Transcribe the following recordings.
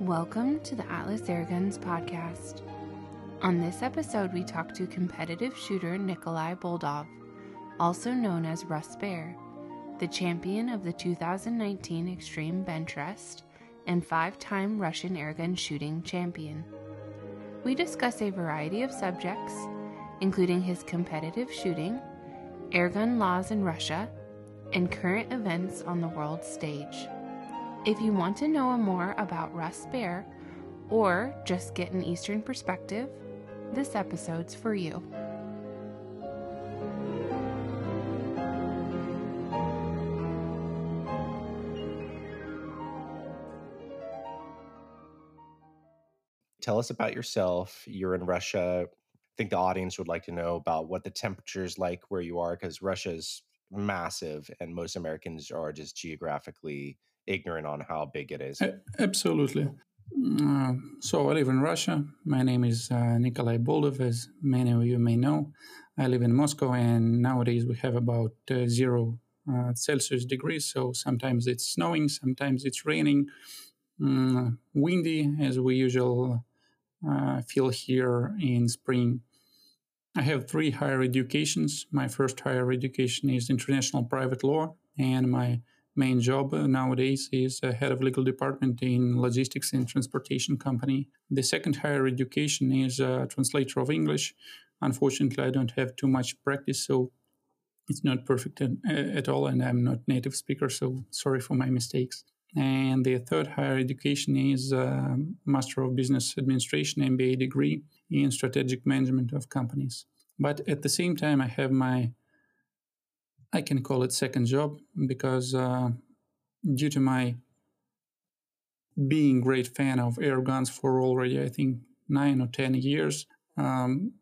Welcome to the Atlas Airguns podcast. On this episode, we talk to competitive shooter Nikolai Boldov, also known as Russ Bear, the champion of the 2019 Extreme Bench Rest and five time Russian airgun shooting champion. We discuss a variety of subjects, including his competitive shooting, airgun laws in Russia, and current events on the world stage. If you want to know more about Russ Bear or just get an Eastern perspective, this episode's for you. Tell us about yourself. You're in Russia. I think the audience would like to know about what the temperature is like where you are because Russia is massive and most Americans are just geographically ignorant on how big it is. Absolutely. Uh, so I live in Russia. My name is uh, Nikolai Boldov, as many of you may know. I live in Moscow, and nowadays we have about uh, zero uh, Celsius degrees. So sometimes it's snowing, sometimes it's raining, mm, windy, as we usually uh, feel here in spring. I have three higher educations. My first higher education is international private law, and my main job uh, nowadays is a head of legal department in logistics and transportation company. The second higher education is a translator of English. Unfortunately, I don't have too much practice, so it's not perfect at, uh, at all, and I'm not native speaker, so sorry for my mistakes. And the third higher education is a Master of Business Administration MBA degree in strategic management of companies. But at the same time, I have my I can call it second job because uh, due to my being great fan of air guns for already I think nine or ten years, um,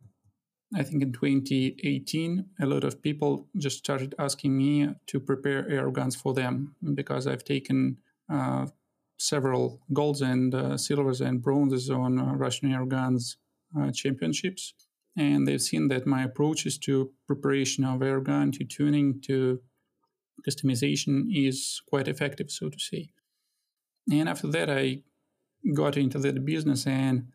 I think in 2018 a lot of people just started asking me to prepare air guns for them because I've taken uh, several golds and uh, silvers and bronzes on uh, Russian air guns uh, championships and they've seen that my approaches to preparation of airgun, to tuning, to customization is quite effective, so to say. And after that, I got into that business, and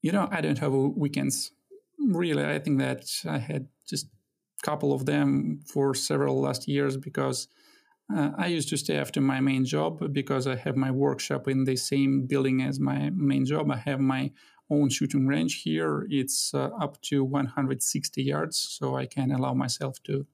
you know, I don't have weekends. Really, I think that I had just a couple of them for several last years because uh, I used to stay after my main job because I have my workshop in the same building as my main job. I have my own shooting range here. It's uh, up to 160 yards, so I can allow myself to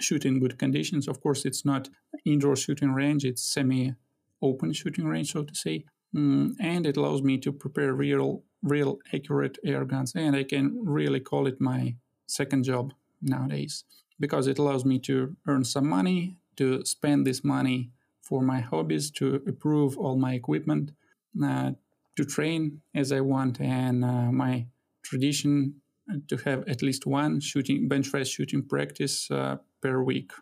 shoot in good conditions. Of course, it's not indoor shooting range; it's semi-open shooting range, so to say, mm, and it allows me to prepare real, real accurate air guns. And I can really call it my second job nowadays because it allows me to earn some money, to spend this money for my hobbies, to improve all my equipment, uh, to train as I want, and uh, my tradition to have at least one shooting bench rest shooting practice uh, per week.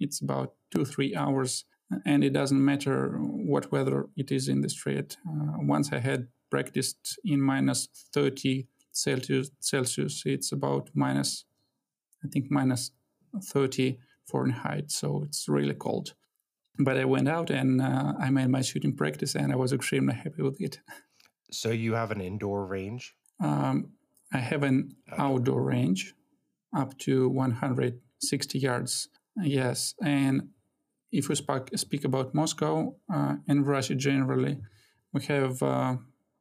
It's about two three hours, and it doesn't matter what weather it is in the street. Uh, once I had practiced in minus thirty Celsius, Celsius, it's about minus, I think minus thirty Fahrenheit, so it's really cold. But I went out and uh, I made my shooting practice, and I was extremely happy with it. So you have an indoor range? Um, I have an outdoor range up to 160 yards. Yes, and if we speak, speak about Moscow uh, and Russia generally, we have uh,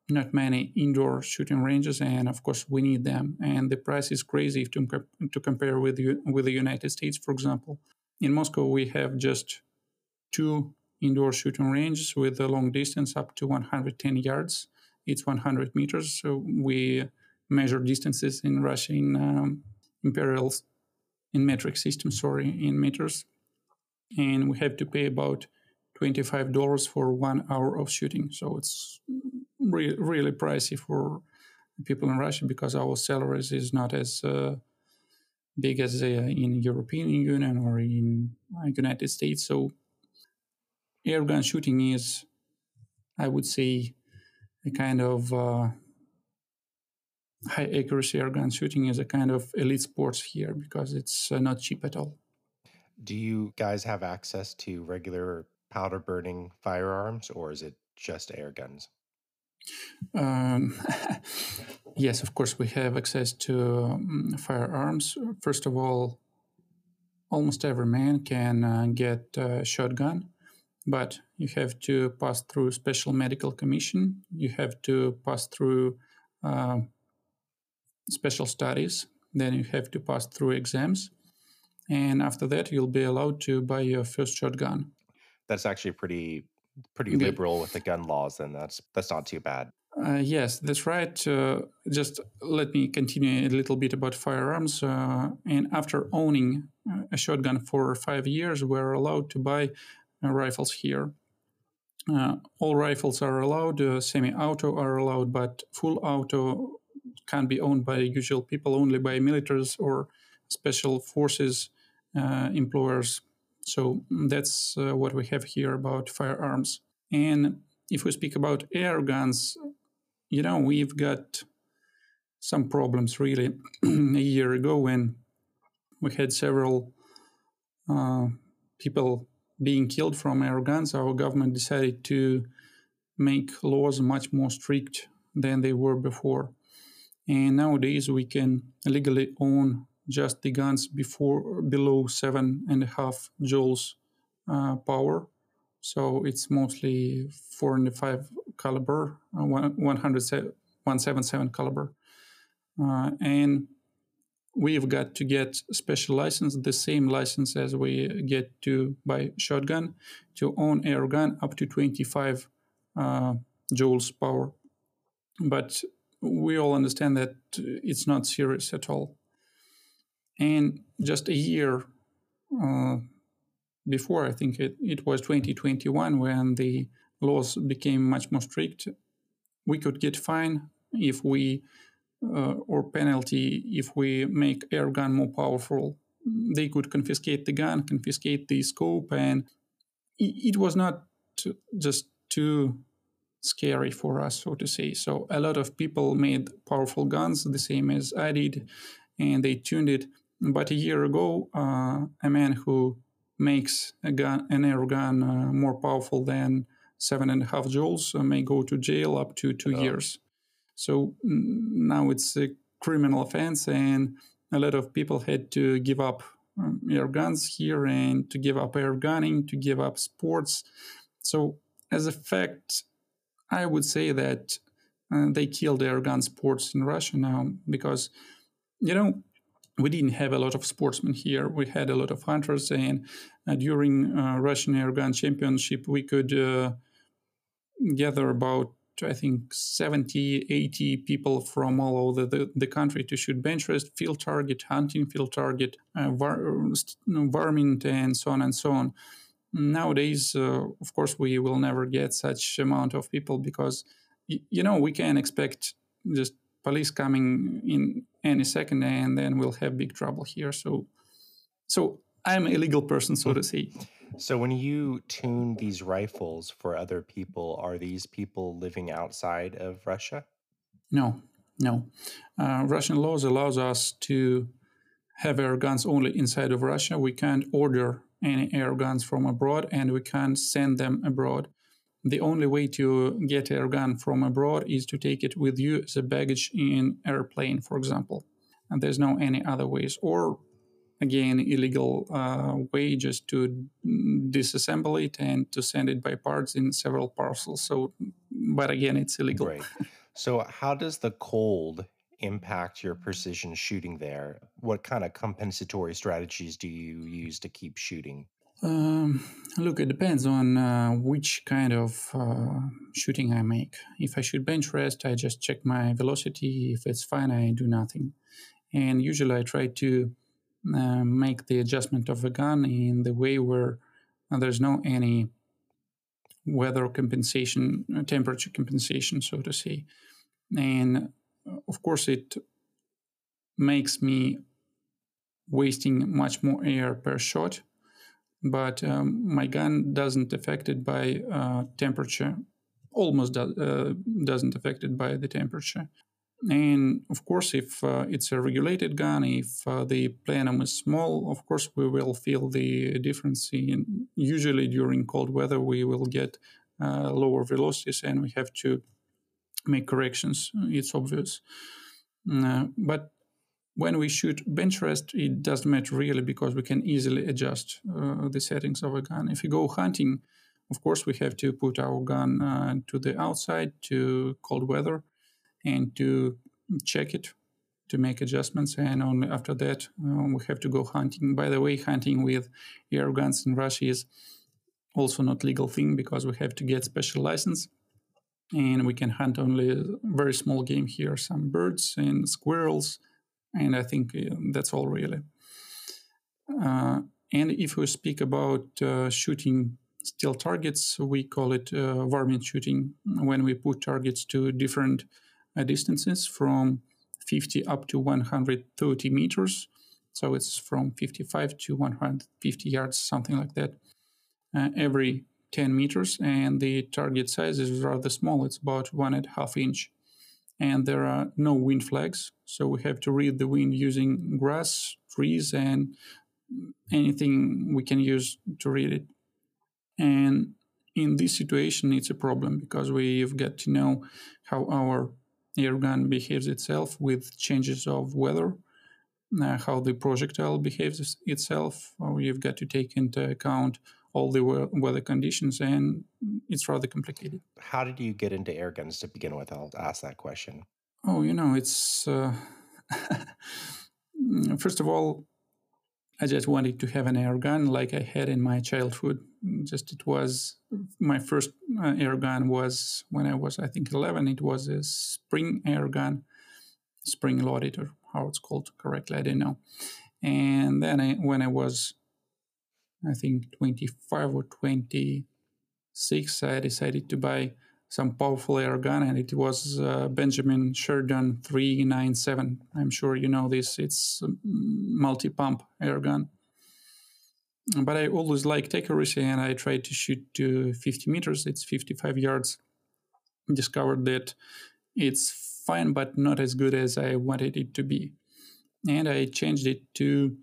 not many indoor shooting ranges, and of course we need them. And the price is crazy to, to compare with with the United States, for example. In Moscow, we have just two indoor shooting ranges with a long distance up to 110 yards it's 100 meters. So we measure distances in Russian um, imperials, in metric system, sorry, in meters. And we have to pay about $25 for one hour of shooting. So it's re- really pricey for people in Russia because our salaries is not as uh, big as uh, in European Union or in United States. So airgun shooting is, I would say, a kind of uh, high accuracy airgun shooting is a kind of elite sports here because it's uh, not cheap at all. Do you guys have access to regular powder burning firearms or is it just air guns? Um, yes, of course, we have access to um, firearms. First of all, almost every man can uh, get a shotgun, but you have to pass through special medical commission. You have to pass through uh, special studies. Then you have to pass through exams, and after that, you'll be allowed to buy your first shotgun. That's actually pretty pretty liberal with the gun laws. Then that's that's not too bad. Uh, yes, that's right. Uh, just let me continue a little bit about firearms. Uh, and after owning uh, a shotgun for five years, we're allowed to buy rifles here. Uh, all rifles are allowed, semi auto are allowed, but full auto can't be owned by usual people, only by militaries or special forces employers. So that's what we have here about firearms. And if we speak about air guns, you know, we've got some problems really. a year ago, when we had several uh, people being killed from air guns, our government decided to make laws much more strict than they were before. And nowadays, we can legally own just the guns before below seven and a half joules uh, power. So it's mostly four and five caliber, uh, 177 caliber. Uh, and we've got to get special license, the same license as we get to buy shotgun, to own air gun up to 25 uh, joules power. But we all understand that it's not serious at all. And just a year uh, before, I think it, it was 2021 when the laws became much more strict, we could get fine if we uh, or penalty if we make air gun more powerful. They could confiscate the gun, confiscate the scope, and it, it was not just too scary for us, so to say. So a lot of people made powerful guns, the same as I did, and they tuned it. But a year ago, uh, a man who makes a gun, an air gun, uh, more powerful than seven and a half joules uh, may go to jail up to two oh. years. So now it's a criminal offense, and a lot of people had to give up um, air guns here and to give up air gunning, to give up sports. So, as a fact, I would say that uh, they killed air gun sports in Russia now because, you know, we didn't have a lot of sportsmen here. We had a lot of hunters, and uh, during uh, Russian Air Gun Championship, we could uh, gather about I think 70, 80 people from all over the, the country to shoot bench rest, field target, hunting field target, uh, var- varmint, and so on and so on. Nowadays, uh, of course, we will never get such amount of people because, y- you know, we can expect just police coming in any second and then we'll have big trouble here. So, so I'm a legal person, so to say. So when you tune these rifles for other people, are these people living outside of Russia? No, no. Uh, Russian laws allows us to have air guns only inside of Russia. We can't order any air guns from abroad, and we can't send them abroad. The only way to get air gun from abroad is to take it with you as a baggage in airplane, for example. And there's no any other ways. Or again illegal uh, way just to disassemble it and to send it by parts in several parcels. So, but again, it's illegal. Right. So, how does the cold impact your precision shooting there? What kind of compensatory strategies do you use to keep shooting? Um, look, it depends on uh, which kind of uh, shooting I make. If I shoot bench rest, I just check my velocity. If it's fine, I do nothing. And usually I try to uh, make the adjustment of the gun in the way where uh, there's no any weather compensation, uh, temperature compensation, so to say. And of course, it makes me wasting much more air per shot, but um, my gun doesn't affected by uh, temperature, almost do, uh, doesn't affected by the temperature. And of course, if uh, it's a regulated gun, if uh, the plenum is small, of course, we will feel the difference. In, usually during cold weather, we will get uh, lower velocities and we have to make corrections. It's obvious. Uh, but when we shoot bench rest, it doesn't matter really because we can easily adjust uh, the settings of a gun. If we go hunting, of course, we have to put our gun uh, to the outside to cold weather and to check it to make adjustments. And only after that, uh, we have to go hunting. By the way, hunting with air guns in Russia is also not legal thing because we have to get special license and we can hunt only very small game here some birds and squirrels and i think uh, that's all really uh, and if we speak about uh, shooting steel targets we call it uh, varmint shooting when we put targets to different distances from 50 up to 130 meters so it's from 55 to 150 yards something like that uh, every 10 meters, and the target size is rather small. It's about one and a half inch. And there are no wind flags, so we have to read the wind using grass, trees, and anything we can use to read it. And in this situation, it's a problem because we've got to know how our air gun behaves itself with changes of weather, uh, how the projectile behaves itself. You've got to take into account all the weather conditions, and it's rather complicated. How did you get into air guns to begin with? I'll ask that question. Oh, you know, it's uh, first of all, I just wanted to have an air gun like I had in my childhood. Just it was my first uh, air gun was when I was I think 11. It was a spring air gun, spring loaded or how it's called correctly, I don't know. And then I, when I was I think 25 or 26, I decided to buy some powerful air gun, and it was uh, Benjamin Sheridan 397. I'm sure you know this. It's multi pump air gun. But I always like liked accuracy, and I tried to shoot to 50 meters. It's 55 yards. Discovered that it's fine, but not as good as I wanted it to be. And I changed it to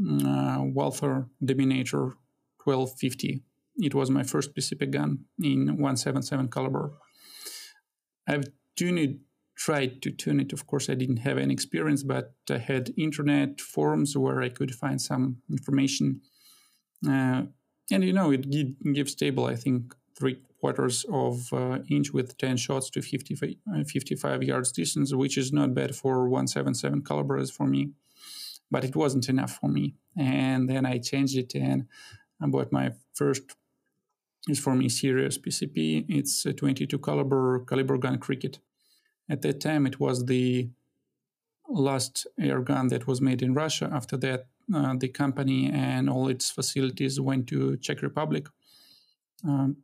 uh, Walther Dominator 1250. It was my first PCP gun in 177 caliber. I've tuned it, tried to tune it. Of course, I didn't have any experience, but I had internet forums where I could find some information. Uh, and you know, it gives stable, I think, three quarters of uh, inch with 10 shots to 50, uh, 55 yards distance, which is not bad for 177 calibers for me but it wasn't enough for me. And then I changed it and I bought my first is for me serious PCP. It's a 22 caliber Kalibrgun Cricket. At that time, it was the last air gun that was made in Russia. After that, uh, the company and all its facilities went to Czech Republic. Um,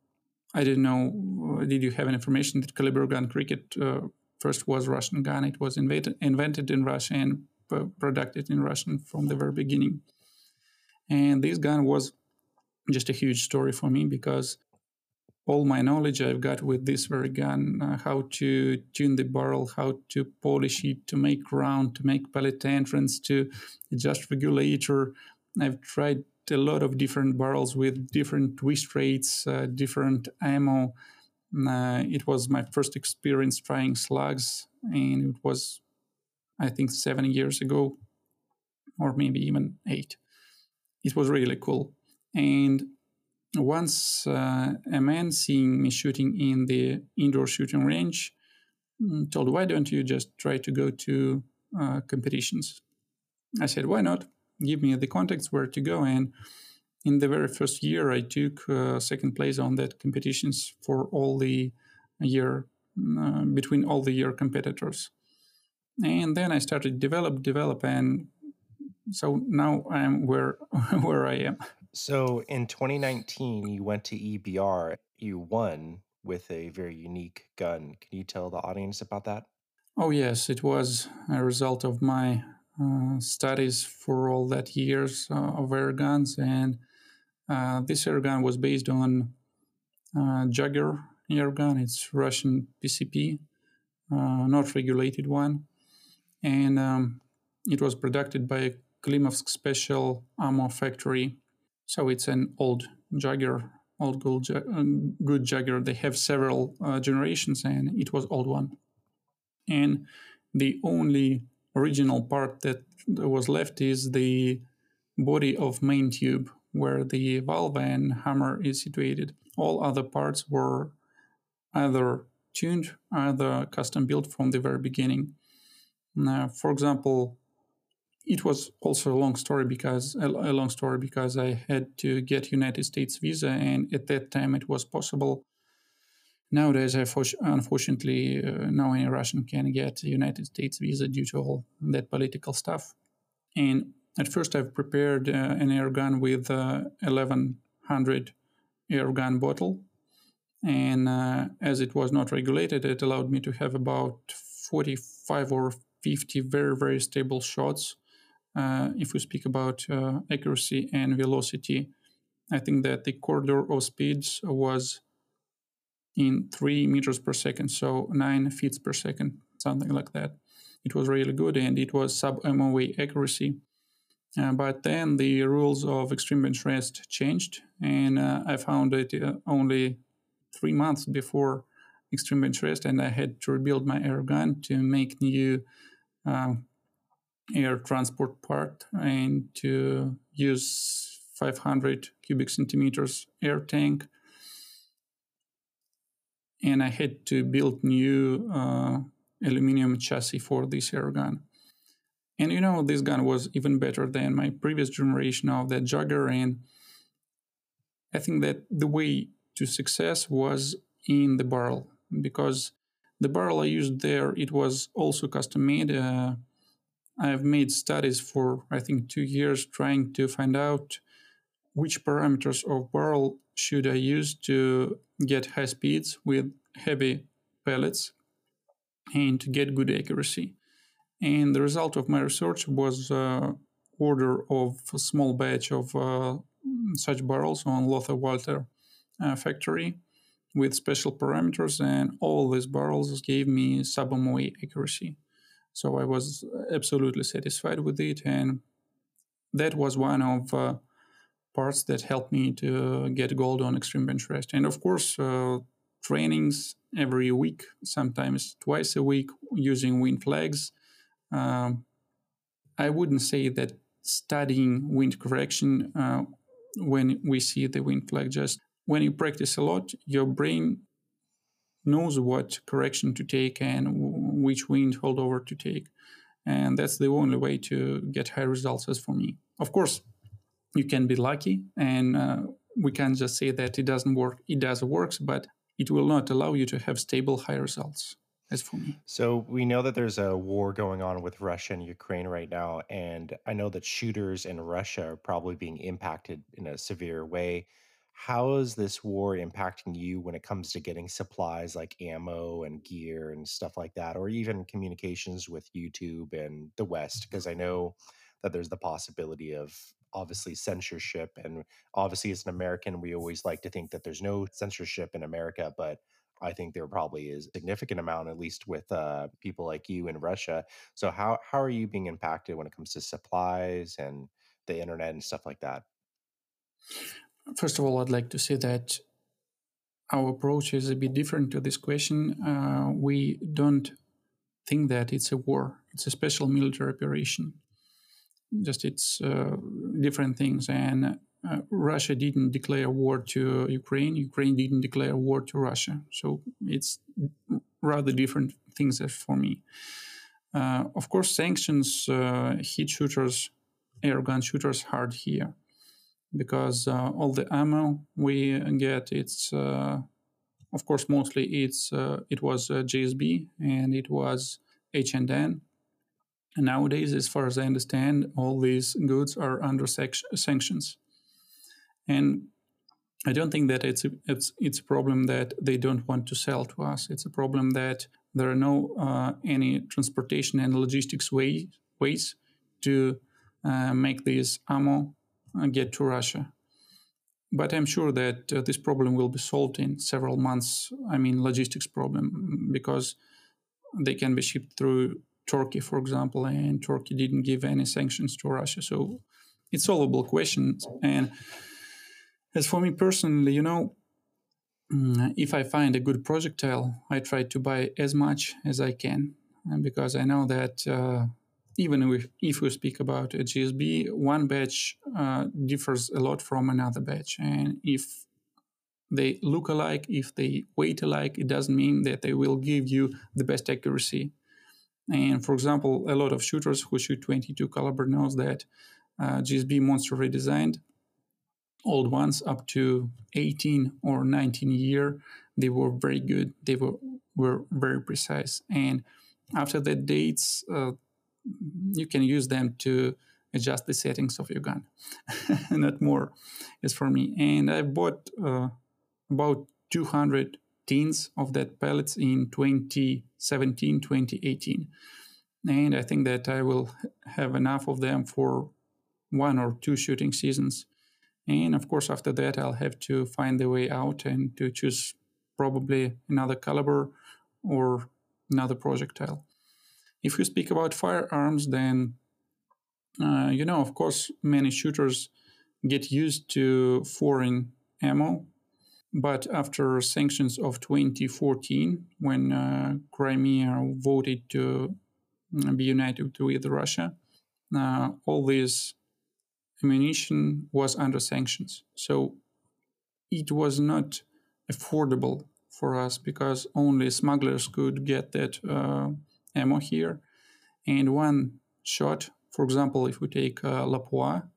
I didn't know. Did you have any information that Kalibrgun Cricket uh, first was Russian gun? It was invented invented in Russia and produced in Russian from the very beginning. And this gun was just a huge story for me because all my knowledge I've got with this very gun, uh, how to tune the barrel, how to polish it, to make round, to make pellet entrance, to adjust regulator. I've tried a lot of different barrels with different twist rates, uh, different ammo. Uh, it was my first experience trying slugs, and it was I think seven years ago, or maybe even eight. It was really cool. And once uh, a man seeing me shooting in the indoor shooting range mm, told, Why don't you just try to go to uh, competitions? I said, Why not? Give me the contacts where to go. And in the very first year, I took uh, second place on that competitions for all the year, uh, between all the year competitors and then I started develop, develop, and so now I'm where where I am. So in 2019, you went to EBR. You won with a very unique gun. Can you tell the audience about that? Oh yes, it was a result of my uh, studies for all that years uh, of air guns, and uh, this air gun was based on uh, Jager air gun. It's Russian PCP, uh, not regulated one and um, it was produced by Klimovsk Special Ammo Factory. So it's an old Jager old good, um, good Jaguar. They have several uh, generations, and it was old one. And the only original part that was left is the body of main tube, where the valve and hammer is situated. All other parts were either tuned, either custom built from the very beginning. Now, for example, it was also a long story because a, long story because I had to get United States visa, and at that time it was possible. Nowadays, I unfortunately, uh, no any Russian can get United States visa due to all that political stuff. And at first, I've prepared uh, an air gun with uh, 1100 air gun bottle, and uh, as it was not regulated, it allowed me to have about 45 or 50 very very stable shots if we speak about uh, accuracy and velocity, I think that the corridor of speeds was in three meters per second, so nine feet per second, something like that. It was really good and it was sub MOA accuracy. Uh, but then the rules of extreme bench rest changed, and uh, I found it uh, only three months before extreme bench rest, and I had to rebuild my air gun to make new uh, air transport part and to use 500 cubic centimeters air tank. And I had to build new uh, aluminum chassis for this air gun. And you know, this gun was even better than my previous generation of the Jaguar. And I think that the way to success was in the barrel because the barrel I used there, it was also custom made. Uh, I've made studies for, I think, two years trying to find out which parameters of barrel should I use to get high speeds with heavy pellets and to get good accuracy. And the result of my research was uh, order of a small batch of uh, such barrels on Lothar Walther uh, factory with special parameters, and all these barrels gave me sub-MOA accuracy. So I was absolutely satisfied with it, and that was one of uh, parts that helped me to get gold on extreme bench rest. And of course, uh, trainings every week, sometimes twice a week, using wind flags. Um, I wouldn't say that studying wind correction uh, when we see the wind flag just when you practice a lot, your brain knows what correction to take and which wind holdover to take. And that's the only way to get high results as for me. Of course, you can be lucky and uh, we can't just say that it doesn't work. It does works, but it will not allow you to have stable high results as for me. So we know that there's a war going on with Russia and Ukraine right now. And I know that shooters in Russia are probably being impacted in a severe way. How is this war impacting you when it comes to getting supplies like ammo and gear and stuff like that, or even communications with YouTube and the West? Because I know that there's the possibility of obviously censorship. And obviously, as an American, we always like to think that there's no censorship in America, but I think there probably is a significant amount, at least with uh, people like you in Russia. So, how how are you being impacted when it comes to supplies and the internet and stuff like that? First of all, I'd like to say that our approach is a bit different to this question. Uh, we don't think that it's a war, it's a special military operation. Just it's uh, different things. And uh, Russia didn't declare war to Ukraine, Ukraine didn't declare war to Russia. So it's rather different things for me. Uh, of course, sanctions uh, hit shooters, air gun shooters hard here because uh, all the ammo we get it's uh, of course mostly it's uh, it was JSB and it was H&N and nowadays as far as I understand all these goods are under sanctions and I don't think that it's a, it's it's a problem that they don't want to sell to us. It's a problem that there are no uh, any transportation and logistics way, ways to uh, make this ammo get to Russia. But I'm sure that uh, this problem will be solved in several months. I mean, logistics problem, because they can be shipped through Turkey, for example, and Turkey didn't give any sanctions to Russia. So it's solvable questions. And As for me personally, you know, mm, if I find a good projectile, I try to buy as much as I can because I know that uh, even if, if we speak about a JSB, one batch uh, differs a lot from another batch. And if they look alike, if they weight alike, it doesn't mean that they will give you the best accuracy. And for example, a lot of shooters who shoot 22 caliber knows that uh, JSB Monster redesigned old ones up to 18 or 19 year they were very good they were were very precise and after that dates uh, you can use them to adjust the settings of your gun. Not more is for me. And i bought uh, about 200 tins of that pellets in 2017 2018 and i think that i will have enough of them for one or two shooting seasons. And of course after that i'll have to find the way out and to choose probably another caliber or another projectile if you speak about firearms then uh, you know of course many shooters get used to foreign ammo but after sanctions of 2014, when uh, Crimea voted to uh, be united with Russia, uh, all this ammunition was under sanctions. So it was not affordable for us because only smugglers could get that uh, ammo here. And one shot, for example, if we take uh, Lapua,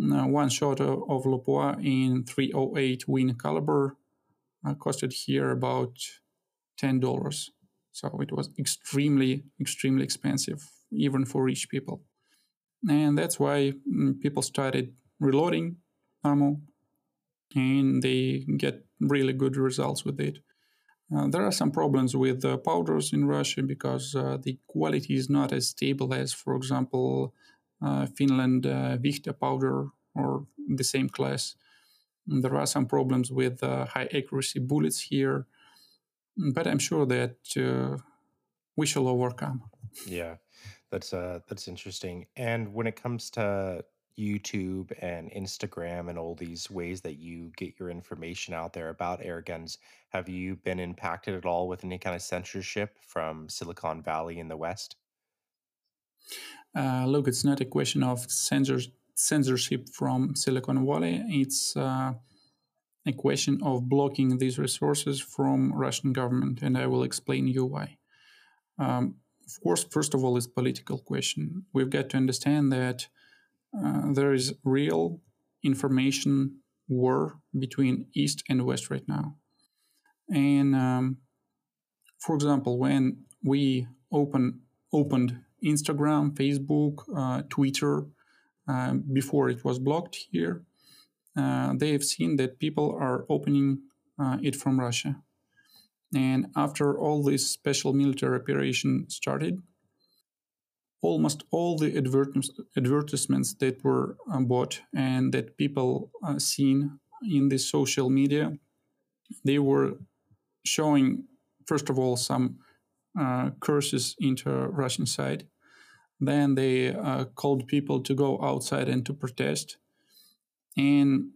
uh, one shot of, of Lapua in 308 Win caliber uh, costed here about $10. So it was extremely, extremely expensive, even for rich people. And that's why mm, people started reloading ammo and they get really good results with it. Uh, there are some problems with uh, powders in Russia because uh, the quality is not as stable as, for example, uh, Finland uh, Vihta powder or the same class. And there are some problems with high accuracy bullets here, but I'm sure that we shall overcome. Yeah, that's that's interesting. And when it comes to YouTube and Instagram and all these ways that you get your information out there about air guns, have you been impacted at all with any kind of censorship from Silicon Valley in the West? Uh, look, it's not a question of censors, censorship from Silicon Valley. It's uh, a question of blocking these resources from Russian government, and I will explain you why. Um, of course, first of all, is political question. We've got to understand that uh, there is real information war between East and West right now. And um, for example, when we open opened Instagram, Facebook, uh, Twitter, uh, before it was blocked here, uh, they have seen that people are opening uh, it from Russia. And after all this special military operation started, almost all the advertisements that were uh, bought and that people uh, seen in the social media, they were showing, first of all, some uh, curses into Russian side. Then they uh, called people to go outside and to protest. And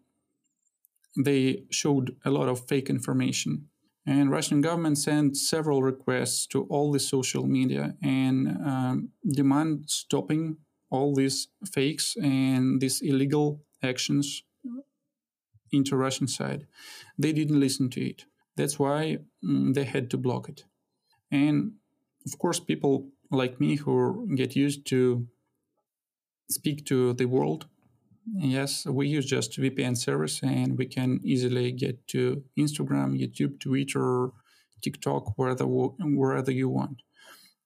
they showed a lot of fake information and Russian government sent several requests to all the social media and um, demand stopping all these fakes and these illegal actions into Russian side. They didn't listen to it. That's why mm, they had to block it. And of course, people like me who get used to speak to the world Yes, we use just VPN service and we can easily get to Instagram, YouTube, Twitter, TikTok, wherever, wherever you want.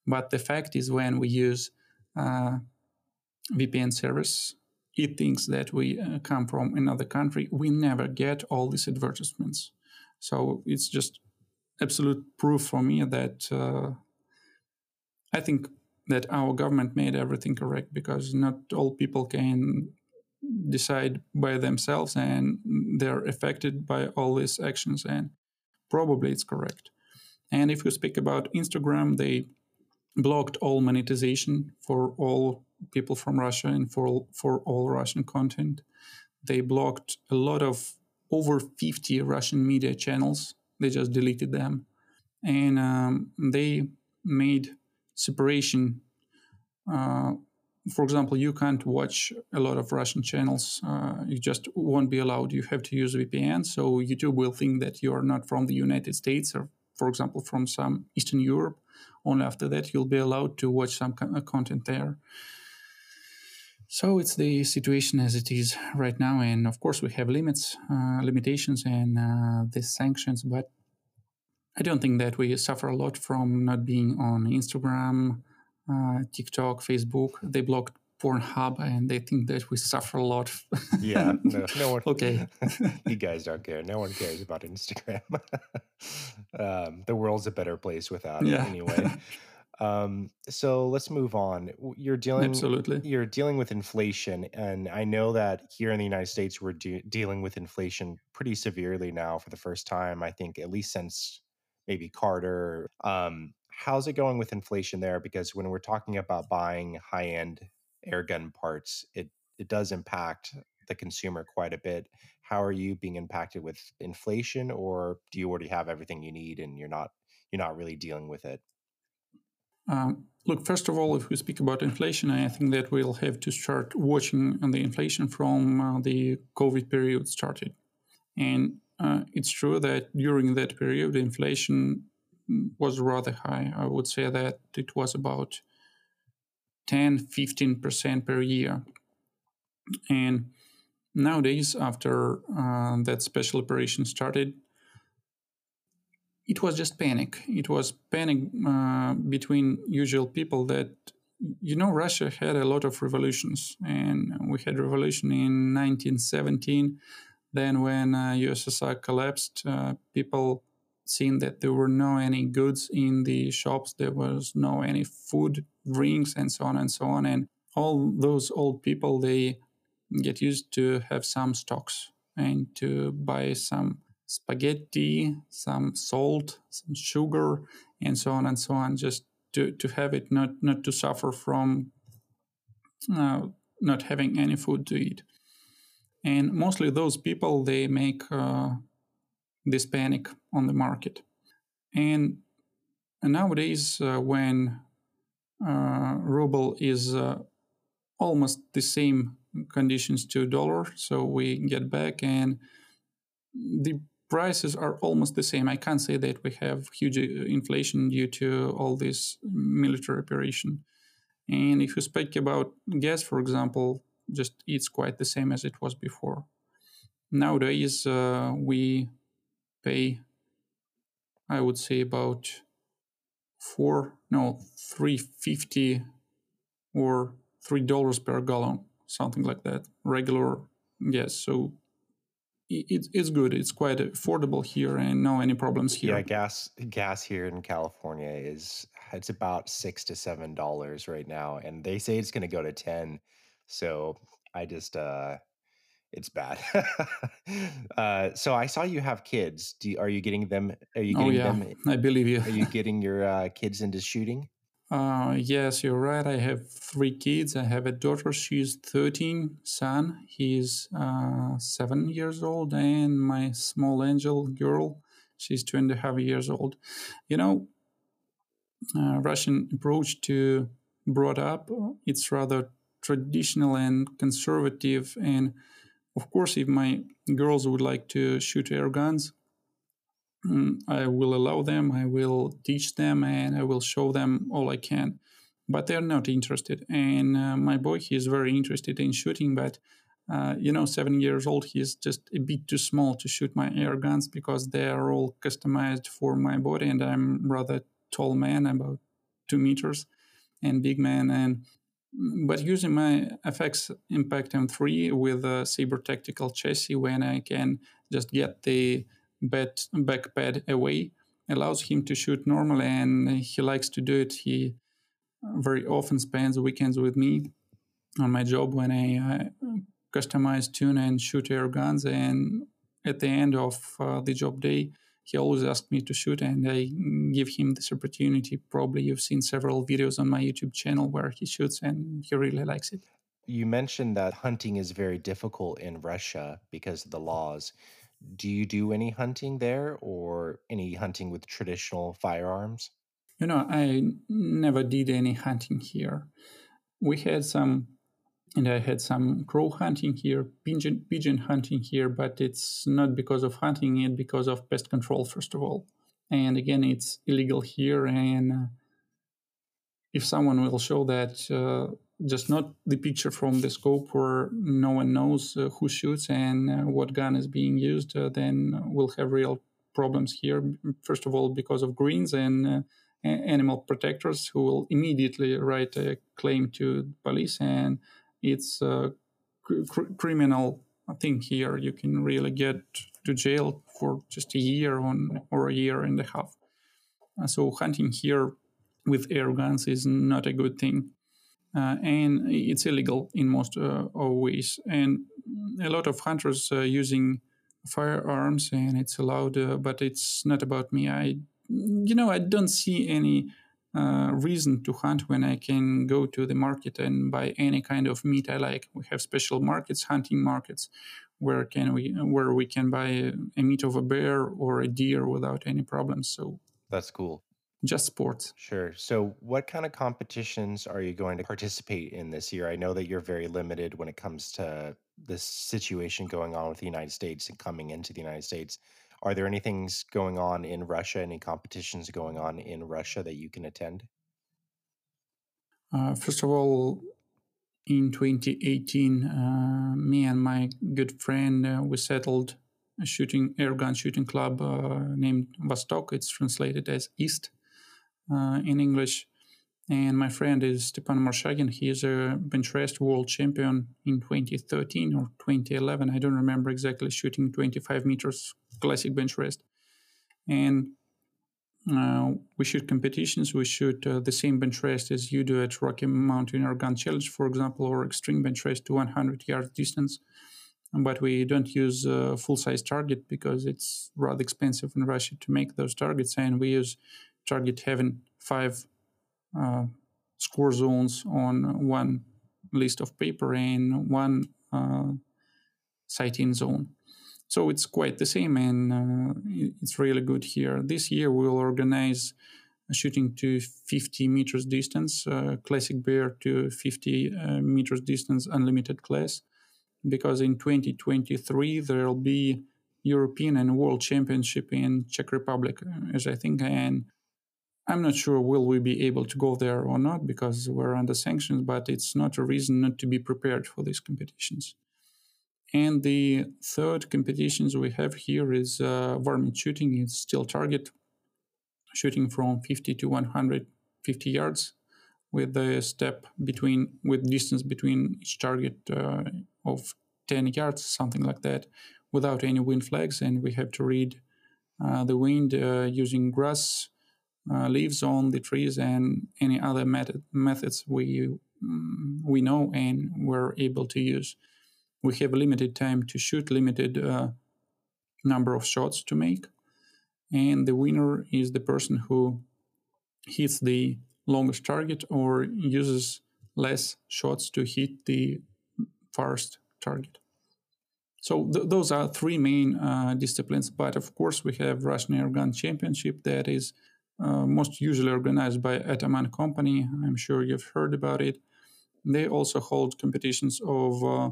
But the fact is, when we use uh, VPN service, it thinks that we uh, come from another country. We never get all these advertisements. So it's just absolute proof for me that uh, I think that our government made everything correct because not all people can decide by themselves and they're affected by all these actions and probably it's correct and if you speak about instagram they blocked all monetization for all people from russia and for for all russian content they blocked a lot of over 50 Russian media channels. They just deleted them. And um, they made separation. Uh, for example, you can't watch a lot of Russian channels. Uh, you just won't be allowed. You have to use a VPN. So YouTube will think that you are not from the United States or, for example, from some Eastern Europe. Only after that, you'll be allowed to watch some uh, content there. So it's the situation as it is right now, and of course we have limits, uh, limitations, and uh, the sanctions. But I don't think that we suffer a lot from not being on Instagram, TikTok, Facebook. They blocked Pornhub, and they think that we suffer a lot. yeah, no, no one. okay, you guys don't care. No one cares about Instagram. um, the world's a better place without Yeah. it, anyway. Um, so let's move on. You're dealing absolutely. you're dealing with inflation, and I know that here in the United States we're de- dealing with inflation pretty severely now for the first time. I think at least since maybe Carter. Um, how's it going with inflation there? Because when we're talking about buying high end air gun parts, it it does impact the consumer quite a bit. How are you being impacted with inflation, or do you already have everything you need and you're not you're not really dealing with it? Um, look, first of all, if we speak about inflation, I think that we'll have to start watching the inflation from uh, the COVID period started. And uh, it's true that during that period, inflation was rather high. I would say that it was about 10 15% per year. And nowadays, after uh, that special operation started, it was just panic. It was panic uh, between usual people that you know Russia had a lot of revolutions, and we had revolution in 1917. Then when uh, USSR collapsed, uh, people seen that there were no any goods in the shops, there was no any food, drinks, and so on and so on, and all those old people they get used to have some stocks and to buy some spaghetti, some salt, some sugar, and so on and so on, just to, to have it not, not to suffer from uh, not having any food to eat. And mostly those people, they make uh, this panic on the market. And, nowadays, uh, when uh, ruble is uh, almost the same conditions to dollar, so we get back and the prices are almost the same. I can't say that we have huge uh, inflation due to all this military operation. And if you speak about gas, for example, just it's quite the same as it was before. Nowadays, uh, we pay, I would say, about four, no, three fifty or three dollars per gallon, something like that. Regular gas. So it, it's good. It's quite affordable here, and no any problems here. Yeah, gas gas here in California is it's about six to seven dollars right now, and they say it's going to go to ten. So I just uh, it's bad. uh, so I saw you have kids. Do you, are you getting them? Are you oh getting yeah, them? I believe you. Are you getting your uh, kids into shooting? Uh, yes, you're right. I have three kids. I have a daughter. She's 13. Son, he's uh, seven years old, and my small angel girl, she's two and a half years old. You know, uh, Russian approach to brought up, it's rather traditional and conservative. And of course, if my girls would like to shoot air guns, mm, I will allow them, I will teach them, and I will show them all I can. But they're not interested. And uh, my boy, he is very interested in shooting, but uh, you know, seven years old, he's just a bit too small to shoot my air guns because they are all customized for my body, and I'm rather tall man, about two meters, and big man, and but using my FX Impact M3 with a Saber Tactical chassis, when I can just get the back, back pad away, allows him to shoot normally, and he likes to do it. He very often spends weekends with me on my job when I uh, customize, tune, and shoot air guns. And at the end of uh, the job day, he always asks me to shoot, and I give him this opportunity. Probably you've seen several videos on my YouTube channel where he shoots, and he really likes it. You mentioned that hunting is very difficult in Russia because of the laws. Do you do any hunting there or any hunting with traditional firearms? You know, I never did any hunting here. We had some, and I had some crow hunting here, pigeon, pigeon hunting here, but it's not because of hunting it, because of pest control, first of all. And again, it's illegal here. And uh, if someone will show that uh, just not the picture from the scope where no one knows uh, who shoots and uh, what gun is being used, uh, then we'll have real problems here. First of all, because of greens and uh, animal protectors who will immediately write a claim to police, and it's a cr- criminal thing here. You can really get to jail for just a year on or a year and a half. Uh, so hunting here with air guns is not a good thing. Uh, and it's illegal in most uh, ways. And a lot of hunters uh, using firearms, and it's allowed, uh, but it's not about me. I you know, I don't see any uh, reason to hunt when I can go to the market and buy any kind of meat I like. We have special markets, hunting markets, where can we where we can buy a, a meat of a bear or a deer without any problems. So that's cool. Just sports. Sure. So, what kind of competitions are you going to participate in this year? I know that you're very limited when it comes to this situation going on with the United States and coming into the United States. Are there any things going on in Russia, any competitions going on in Russia that you can attend? Uh, first of all, in 2018, uh, me and my good friend uh, we settled a shooting airgun shooting club uh, named Vostok. It's translated as East uh, in English. And my friend is Stepan Marshagin. He is a bench rest world champion in 2013 or 2011. I don't remember exactly, shooting 25 meters classic bench rest. And uh, we shoot competitions. We shoot uh, the same bench rest as you do at Rocky Mountain Air Gun Challenge, for example, or extreme bench rest to 100 yards distance. But we don't use a full size target because it's rather expensive in Russia to make those targets. And we use target having five uh, score zones on one list of paper and one uh, sighting zone. So it's quite the same, and uh, it's really good here. This year we'll organize shooting to 50 meters distance, uh, classic bear to 50 uh, meters distance, unlimited class, because in 2023 there'll be European and World Championship in Czech Republic, as I think, and I'm not sure will we be able to go there or not because we're under sanctions, but it's not a reason not to be prepared for these competitions. And the third competitions we have here is uh, varmint shooting. It's still target shooting from 50 to 150 yards with a step between with distance between each target uh, of 10 yards, something like that, without any wind flags. And we have to read uh, the wind uh, using grass uh, leaves on the trees and any other method, methods we um, we know and we're able to use. We have limited time to shoot, limited uh, number of shots to make, and the winner is the person who hits the longest target or uses less shots to hit the farthest target. So th- those are three main uh, disciplines. But of course, we have Russian Air Gun Championship that is most usually organized by Ataman Company. I'm sure you've heard about it. They also hold competitions of uh,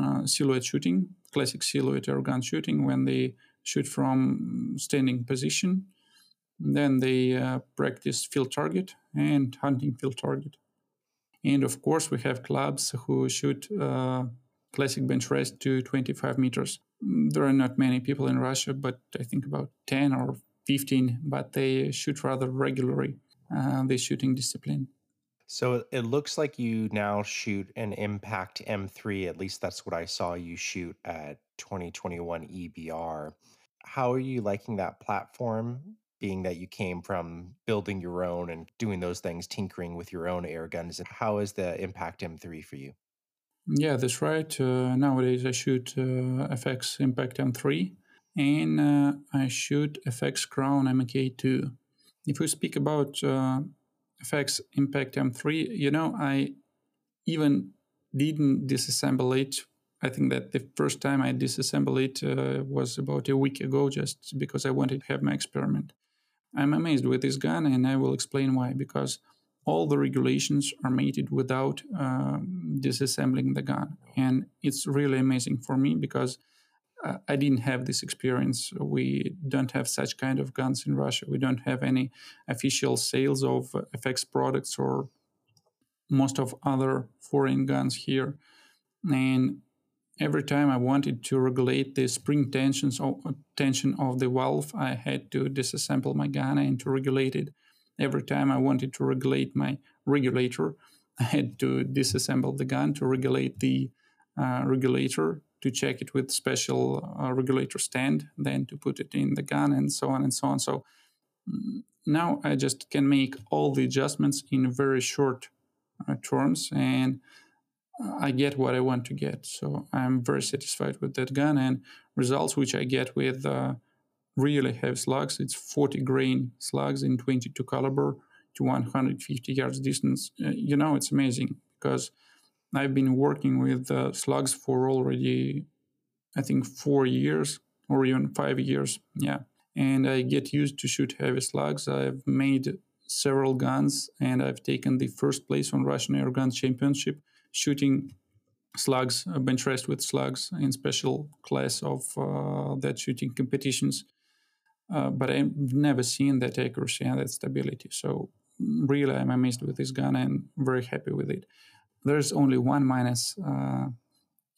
uh, silhouette shooting, classic silhouette air gun shooting, when they shoot from standing position. Then they uh, practice field target and hunting field target. And of course, we have clubs who shoot uh, classic bench rest to 25 meters. There are not many people in Russia, but I think about 10 or 15, but they shoot rather regularly, uh, the shooting discipline. So it looks like you now shoot an Impact M3. At least that's what I saw you shoot at 2021 EBR. How are you liking that platform? Being that you came from building your own and doing those things, tinkering with your own air guns, how is the Impact M3 for you? Yeah, that's right. Uh, nowadays, I shoot uh, FX Impact M3 and uh, I shoot FX Crown MK2. If we speak about uh, FX Impact M3, you know, I even didn't disassemble it I think that the first time I disassembled it uh, was about a week ago, just because I wanted to have my experiment. I'm amazed with this gun, and I will explain why. Because all the regulations are made without uh, disassembling the gun, and it's really amazing for me because uh, I didn't have this experience. We don't have such kind of guns in Russia. We don't have any official sales of FX products or most of other foreign guns here, and every time I wanted to regulate the spring tensions or tension of the valve, I had to disassemble my gun and to regulate it. Every time I wanted to regulate my regulator, I had to disassemble the gun to regulate the uh, regulator, to check it with special uh, regulator stand, then to put it in the gun, and so on and so on. So mm, now I just can make all the adjustments in very short uh, terms and I get what I want to get. So I'm very satisfied with that gun and results which I get with uh, really heavy slugs. It's 40 grain slugs in 22 caliber to 150 yards distance. Uh, you know, it's amazing because I've been working with uh, slugs for already, I think, four years or even five years. Yeah. And I get used to shoot heavy slugs. I've made several guns and I've taken the first place on Russian Air Gun Championship shooting slugs, uh, bench rest with slugs in special class of uh, that shooting competitions. Uh, but I've never seen that accuracy and that stability. So really, I'm amazed with this gun and very happy with it. There's only one minus uh,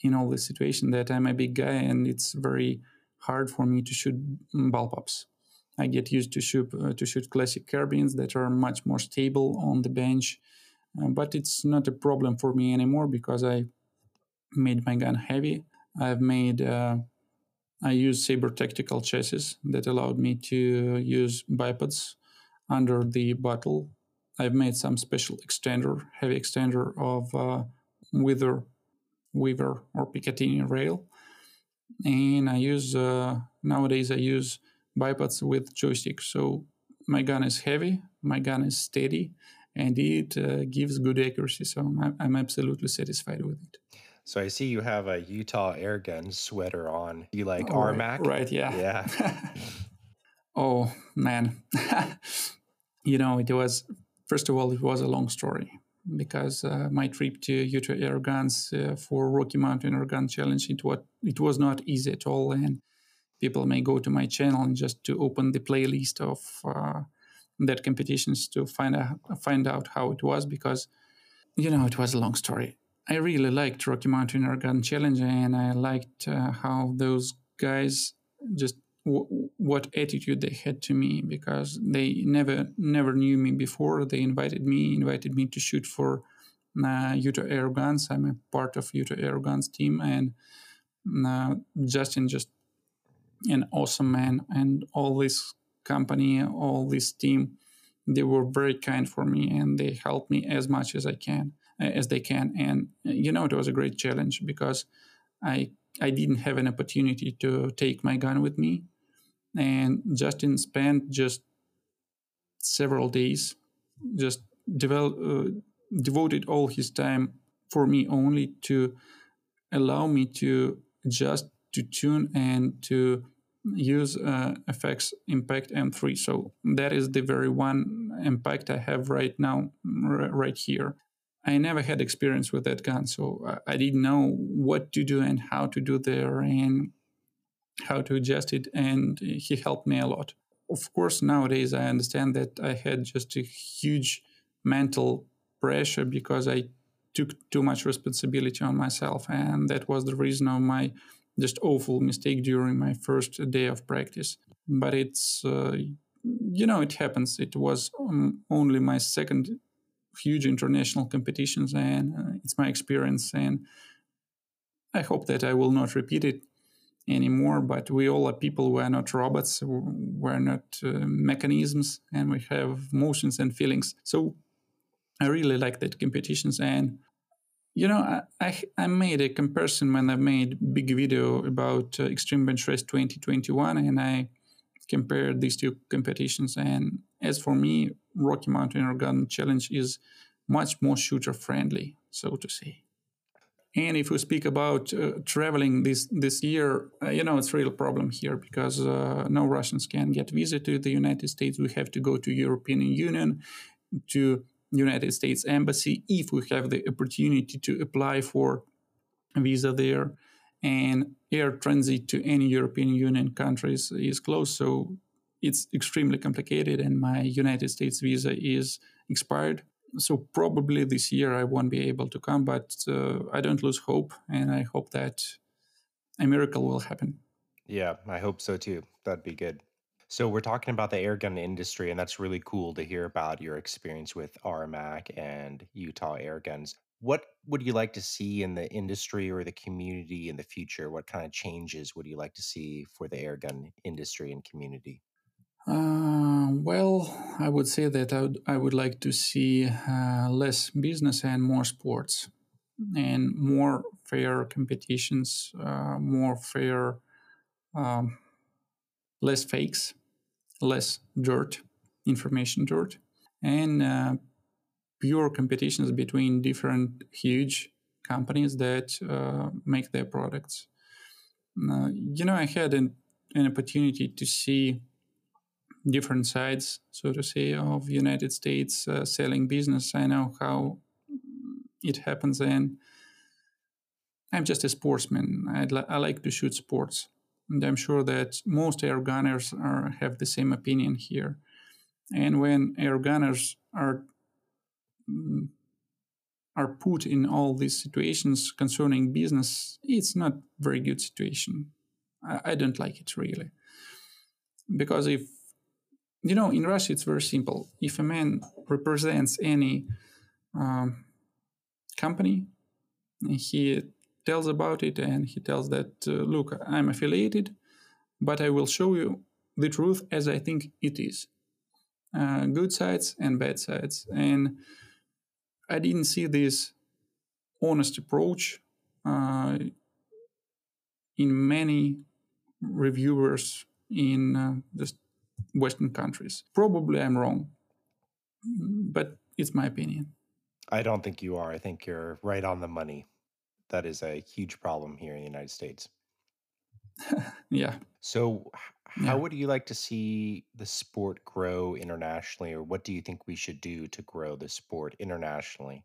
in all this situation that I'm a big guy and it's very hard for me to shoot bullpups. I get used to shoot uh, to shoot classic carbines that are much more stable on the bench uh, but it's not a problem for me anymore because I made my gun heavy. I've made uh, I use Saber tactical chassis that allowed me to use bipods under the bottle. I've made some special extender, heavy extender of uh, Weaver, Weaver or Picatinny rail, and I use uh, nowadays I use bipods with joystick. So my gun is heavy, my gun is steady, and it uh, gives good accuracy. So I'm, I'm absolutely satisfied with it. So I see you have a Utah Airgun sweater on. You like oh, RMAC? Right, right, yeah. Yeah. oh, man. you know, it was, first of all, it was a long story because uh, my trip to Utah Airguns uh, for Rocky Mountain Airgun Challenge, it, was, it was not easy at all. And people may go to my channel and just to open the playlist of uh, that competitions to find out find out how it was because you know it was a long story. I really liked Rocky Mountain Airgun Challenge and I liked uh, how those guys just w- what attitude they had to me because they never never knew me before. They invited me invited me to shoot for uh, Utah Airguns. I'm a part of Utah Airguns team and uh, Justin just an awesome man and all this company, all this team, they were very kind for me and they helped me as much as I can, as they can. And you know, it was a great challenge because I I didn't have an opportunity to take my gun with me, and Justin spent just several days, just develop, uh, devoted all his time for me only to allow me to just to tune and to use uh, FX Impact M3. So that is the very one impact I have right now, r- right here. I never had experience with that gun, so I didn't know what to do and how to do there and how to adjust it, and he helped me a lot. Of course, nowadays I understand that I had just a huge mental pressure because I took too much responsibility on myself, and that was the reason of my just awful mistake during my first day of practice. But it's, uh, you know, it happens. It was um, only my second huge international competitions, and uh, it's my experience. And I hope that I will not repeat it anymore. But we all are people. We are not robots. We're not uh, mechanisms, and we have motions and feelings. So I really like that competitions, and you know, I, I made a comparison when I made big video about uh, Extreme Bench Rest 2021, and I compared these two competitions. And as for me, Rocky Mountain Airgun Challenge is much more shooter friendly, so to say. And if we speak about uh, traveling this this year, uh, you know, it's a real problem here because uh, no Russians can get visa to the United States. We have to go to European Union, to United States Embassy if we have the opportunity to apply for visa there. And air transit to any European Union countries is closed, so it's extremely complicated. And my United States visa is expired so probably this year I won't be able to come, but uh, I don't lose hope, and I hope that a miracle will happen. Yeah, I hope so too. That'd be good. So we're talking about the airgun industry, and that's really cool to hear about your experience with RMAC and Utah Airguns. What would you like to see in the industry or the community in the future? What kind of changes would you like to see for the airgun industry and community? Uh, well, I would say that I would, I would like to see uh, less business and more sports, and more fair competitions, uh, more fair, um, less fakes, less dirt, information dirt, and uh, pure competitions between different huge companies that uh, make their products. You know, I had an, an opportunity to see different sides, so to say, of United States uh, selling business. I know how it happens, and I'm just a sportsman. Li- i like to shoot sports, and I'm sure that most air gunners are, have the same opinion here. And when air gunners are mm, are put in all these situations concerning business, it's not very good situation. I, I don't like it really, because if you know, in Russia, it's very simple. If a man represents any um, company, he tells about it and he tells that, uh, look, I'm affiliated, but I will show you the truth as I think it is uh, good sides and bad sides. And I didn't see this honest approach uh, in many reviewers in uh, the Western countries. Probably I'm wrong, mm, but it's my opinion. I don't think you are. I think you're right on the money. That is a huge problem here in the United States. yeah. So, how yeah. would you like to see the sport grow internationally, or what do you think we should do to grow the sport internationally?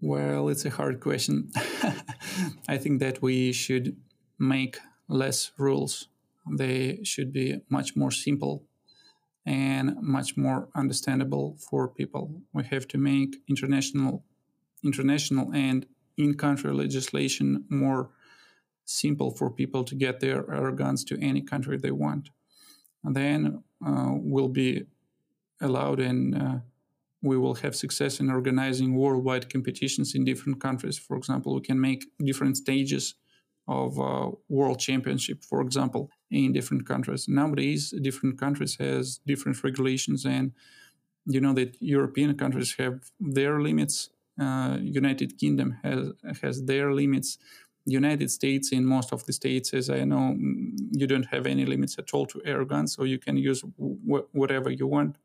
Well, it's a hard question. I think that we should make less rules they should be much more simple and much more understandable for people. We have to make international, international and in-country legislation more simple for people to get their air guns to any country they want. And then uh, we'll be allowed and uh, we will have success in organizing worldwide competitions in different countries. For example, we can make different stages of uh, world championship, for example, in different countries. Nowadays, different countries has different regulations, and you know that European countries have their limits. Uh, United Kingdom has has their limits. United States, in most of the states, as I know, mm, you don't have any limits at all to air guns, so you can use w- whatever you want.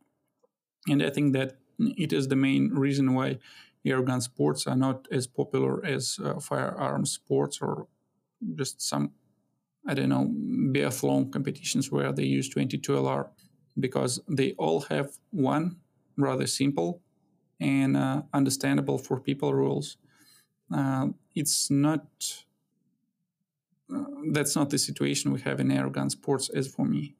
And I think that it is the main reason why air gun sports are not as popular as uh, firearms sports or just some I don't know, biathlon competitions where they use 22 LR because they all have one rather simple and uh, understandable for people rules. Uh, it's not, uh, that's not the situation we have in airgun sports as for me.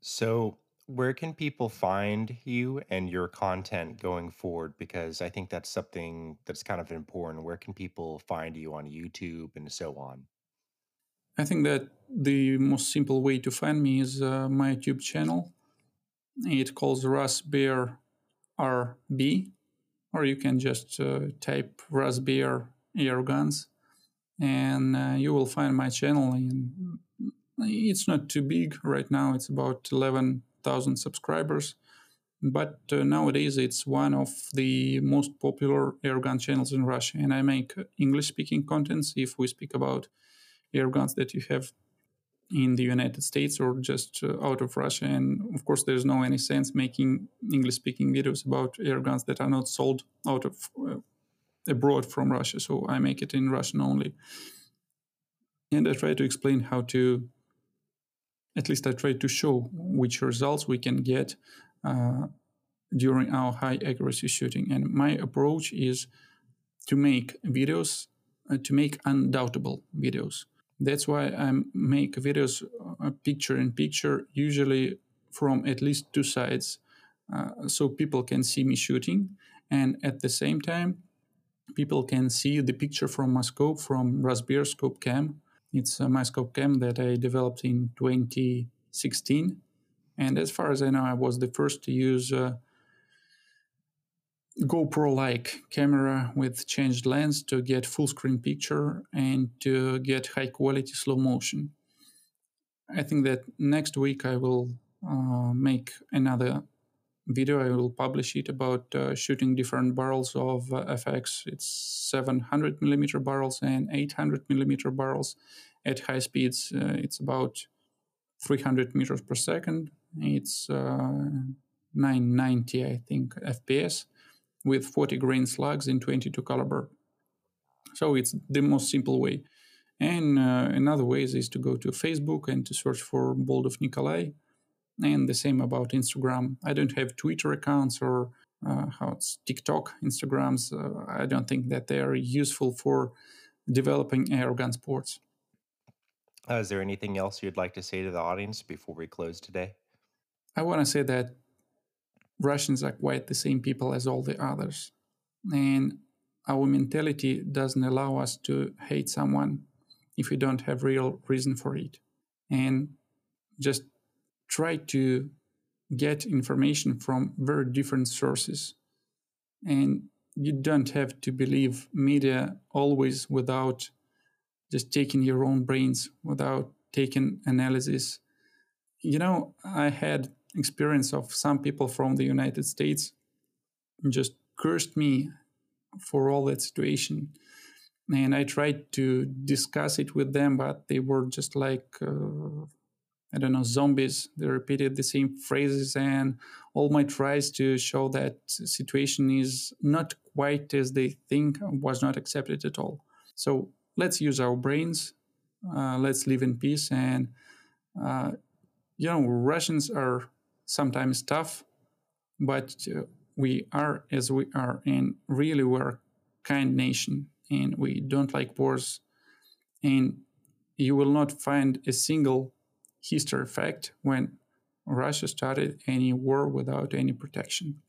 So, where can people find you and your content going forward? Because I think that's something that's kind of important. Where can people find you on YouTube and so on? I think that the most simple way to find me is uh, my YouTube channel. It calls Russ Bear RB, or you can just uh, type Russ Bear Air Guns, and uh, you will find my channel. And it's not too big right now; it's about eleven thousand subscribers. But uh, nowadays, it's one of the most popular airgun channels in Russia, and I make English-speaking contents. If we speak about air guns that you have in the United States or just uh, out of Russia. And of course, there's no any sense making English speaking videos about air guns that are not sold out of uh, abroad from Russia, so I make it in Russian only. And I try to explain how to, at least I try to show which results we can get uh, during our high accuracy shooting. And my approach is to make videos, uh, to make undoubtable videos. That's why I make videos uh, picture in picture, usually from at least two sides, uh, so people can see me shooting. And at the same time, people can see the picture from my scope, from Russ Bear Scope Cam. It's uh, my scope cam that I developed in 2016. And as far as I know, I was the first to use uh, GoPro like camera with changed lens to get full screen picture and to get high quality slow motion. I think that next week I will uh, make another video. I will publish it about uh, shooting different barrels of uh, FX. It's 700 millimeter barrels and 800 millimeter barrels at high speeds. Uh, it's about 300 meters per second. It's uh, 990, I think, FPS with 40 grain slugs in 22 caliber. So it's the most simple way. And uh, another way is to go to Facebook and to search for Boldov Nikolai. And the same about Instagram. I don't have Twitter accounts or uh, how it's TikTok, Instagrams. Uh, I don't think that they are useful for developing airgun sports. Uh, is there anything else you'd like to say to the audience before we close today? I want to say that Russians are quite the same people as all the others. And our mentality doesn't allow us to hate someone if we don't have real reason for it. And just try to get information from very different sources. And you don't have to believe media always without just taking your own brains, without taking analysis. You know, I had experience of some people from the United States just cursed me for all that situation. And I tried to discuss it with them, but they were just like, uh, I don't know, zombies. They repeated the same phrases, and all my tries to show that situation is not quite as they think was not accepted at all. So let's use our brains. Uh, let's live in peace. And, uh, you know, Russians are sometimes tough, but uh, we are as we are, and really we're kind nation, and we don't like wars, and you will not find a single history fact when Russia started any war without any protection.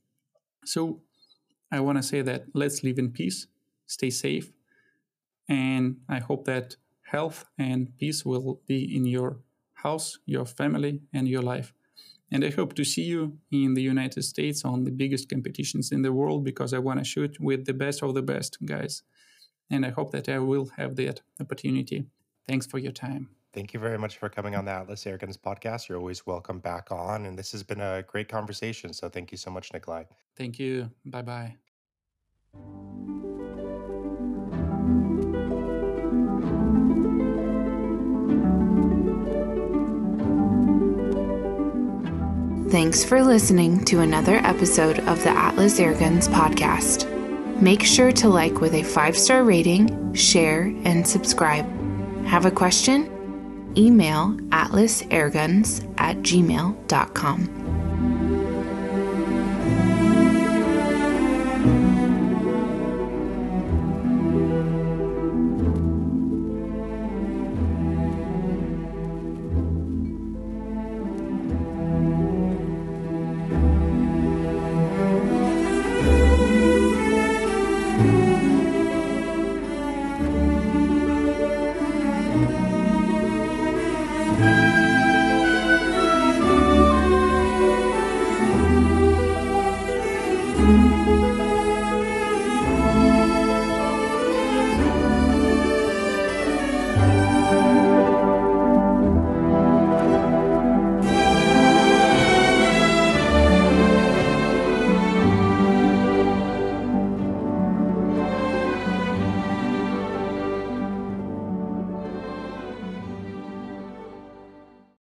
So I want to say that let's live in peace, stay safe, and I hope that health and peace will be in your house, your family, and your life. And I hope to see you in the United States on the biggest competitions in the world because I want to shoot with the best of the best guys. And I hope that I will have that opportunity. Thanks for your time. Thank you very much for coming on the Atlas Airguns podcast. You're always welcome back on. And this has been a great conversation. So thank you so much, Nikolai. Thank you. Bye bye. Thanks for listening to another episode of the Atlas Airguns podcast. Make sure to like with a five star rating, share, and subscribe. Have a question? Email atlasairguns at gmail.com.